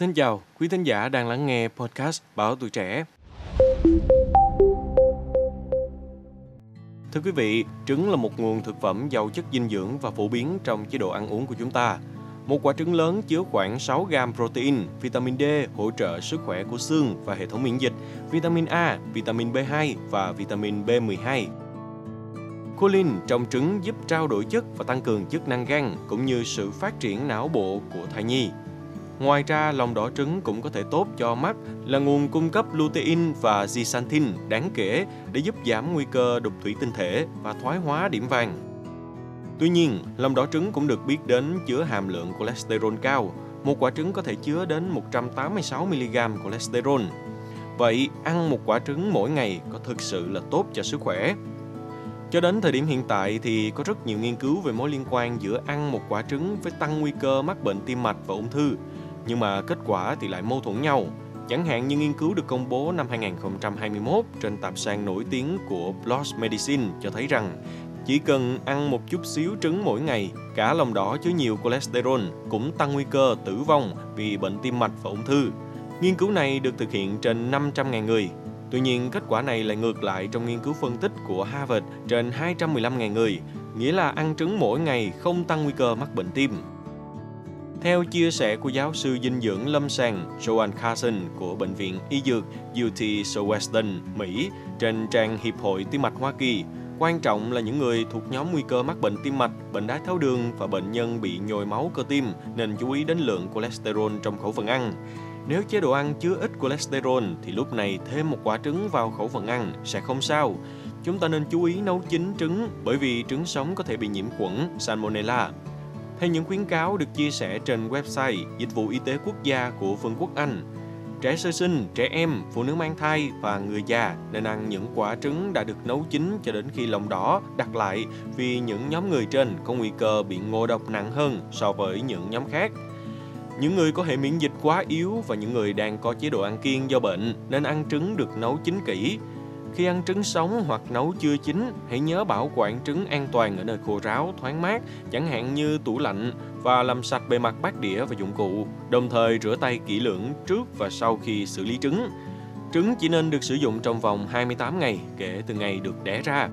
Xin chào, quý thính giả đang lắng nghe podcast Báo Tuổi Trẻ. Thưa quý vị, trứng là một nguồn thực phẩm giàu chất dinh dưỡng và phổ biến trong chế độ ăn uống của chúng ta. Một quả trứng lớn chứa khoảng 6 gram protein, vitamin D hỗ trợ sức khỏe của xương và hệ thống miễn dịch, vitamin A, vitamin B2 và vitamin B12. Choline trong trứng giúp trao đổi chất và tăng cường chức năng gan cũng như sự phát triển não bộ của thai nhi. Ngoài ra, lòng đỏ trứng cũng có thể tốt cho mắt, là nguồn cung cấp lutein và zeaxanthin đáng kể để giúp giảm nguy cơ đục thủy tinh thể và thoái hóa điểm vàng. Tuy nhiên, lòng đỏ trứng cũng được biết đến chứa hàm lượng cholesterol cao. Một quả trứng có thể chứa đến 186mg cholesterol. Vậy, ăn một quả trứng mỗi ngày có thực sự là tốt cho sức khỏe? Cho đến thời điểm hiện tại thì có rất nhiều nghiên cứu về mối liên quan giữa ăn một quả trứng với tăng nguy cơ mắc bệnh tim mạch và ung thư nhưng mà kết quả thì lại mâu thuẫn nhau. Chẳng hạn như nghiên cứu được công bố năm 2021 trên tạp san nổi tiếng của PLOS Medicine cho thấy rằng chỉ cần ăn một chút xíu trứng mỗi ngày, cả lòng đỏ chứa nhiều cholesterol cũng tăng nguy cơ tử vong vì bệnh tim mạch và ung thư. Nghiên cứu này được thực hiện trên 500.000 người. Tuy nhiên, kết quả này lại ngược lại trong nghiên cứu phân tích của Harvard trên 215.000 người, nghĩa là ăn trứng mỗi ngày không tăng nguy cơ mắc bệnh tim. Theo chia sẻ của giáo sư dinh dưỡng lâm sàng Joan Carson của Bệnh viện Y Dược UT Southwestern, Mỹ trên trang Hiệp hội Tim mạch Hoa Kỳ, quan trọng là những người thuộc nhóm nguy cơ mắc bệnh tim mạch, bệnh đái tháo đường và bệnh nhân bị nhồi máu cơ tim nên chú ý đến lượng cholesterol trong khẩu phần ăn. Nếu chế độ ăn chứa ít cholesterol thì lúc này thêm một quả trứng vào khẩu phần ăn sẽ không sao. Chúng ta nên chú ý nấu chín trứng bởi vì trứng sống có thể bị nhiễm khuẩn Salmonella hay những khuyến cáo được chia sẻ trên website Dịch vụ Y tế Quốc gia của Vương quốc Anh. Trẻ sơ sinh, trẻ em, phụ nữ mang thai và người già nên ăn những quả trứng đã được nấu chín cho đến khi lòng đỏ đặt lại vì những nhóm người trên có nguy cơ bị ngộ độc nặng hơn so với những nhóm khác. Những người có hệ miễn dịch quá yếu và những người đang có chế độ ăn kiêng do bệnh nên ăn trứng được nấu chín kỹ khi ăn trứng sống hoặc nấu chưa chín, hãy nhớ bảo quản trứng an toàn ở nơi khô ráo, thoáng mát, chẳng hạn như tủ lạnh và làm sạch bề mặt bát đĩa và dụng cụ, đồng thời rửa tay kỹ lưỡng trước và sau khi xử lý trứng. Trứng chỉ nên được sử dụng trong vòng 28 ngày kể từ ngày được đẻ ra.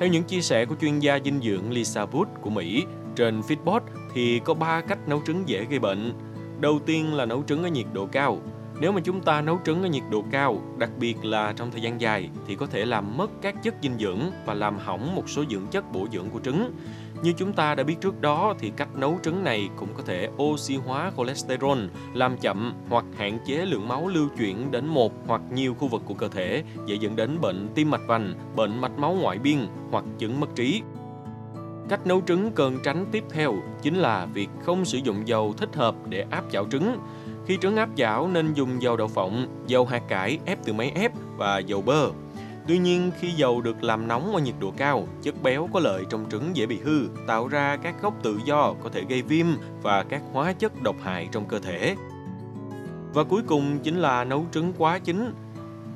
Theo những chia sẻ của chuyên gia dinh dưỡng Lisa Wood của Mỹ, trên Fitbot thì có 3 cách nấu trứng dễ gây bệnh. Đầu tiên là nấu trứng ở nhiệt độ cao. Nếu mà chúng ta nấu trứng ở nhiệt độ cao, đặc biệt là trong thời gian dài thì có thể làm mất các chất dinh dưỡng và làm hỏng một số dưỡng chất bổ dưỡng của trứng. Như chúng ta đã biết trước đó thì cách nấu trứng này cũng có thể oxy hóa cholesterol, làm chậm hoặc hạn chế lượng máu lưu chuyển đến một hoặc nhiều khu vực của cơ thể, dễ dẫn đến bệnh tim mạch vành, bệnh mạch máu ngoại biên hoặc chứng mất trí. Cách nấu trứng cần tránh tiếp theo chính là việc không sử dụng dầu thích hợp để áp chảo trứng. Khi trứng áp chảo nên dùng dầu đậu phộng, dầu hạt cải ép từ máy ép và dầu bơ. Tuy nhiên, khi dầu được làm nóng ở nhiệt độ cao, chất béo có lợi trong trứng dễ bị hư, tạo ra các gốc tự do có thể gây viêm và các hóa chất độc hại trong cơ thể. Và cuối cùng chính là nấu trứng quá chín.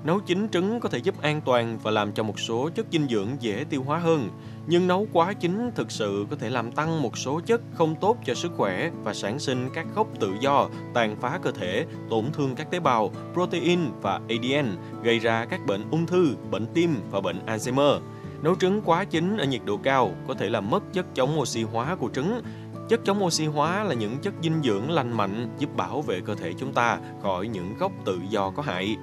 Nấu chín trứng có thể giúp an toàn và làm cho một số chất dinh dưỡng dễ tiêu hóa hơn, nhưng nấu quá chín thực sự có thể làm tăng một số chất không tốt cho sức khỏe và sản sinh các gốc tự do, tàn phá cơ thể, tổn thương các tế bào, protein và ADN, gây ra các bệnh ung thư, bệnh tim và bệnh Alzheimer. Nấu trứng quá chín ở nhiệt độ cao có thể làm mất chất chống oxy hóa của trứng, Chất chống oxy hóa là những chất dinh dưỡng lành mạnh giúp bảo vệ cơ thể chúng ta khỏi những gốc tự do có hại.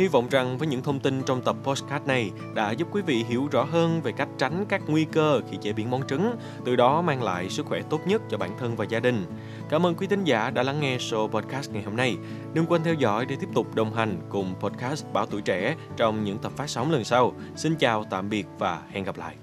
Hy vọng rằng với những thông tin trong tập postcard này đã giúp quý vị hiểu rõ hơn về cách tránh các nguy cơ khi chế biến món trứng, từ đó mang lại sức khỏe tốt nhất cho bản thân và gia đình. Cảm ơn quý thính giả đã lắng nghe show podcast ngày hôm nay. Đừng quên theo dõi để tiếp tục đồng hành cùng podcast Bảo Tuổi Trẻ trong những tập phát sóng lần sau. Xin chào, tạm biệt và hẹn gặp lại.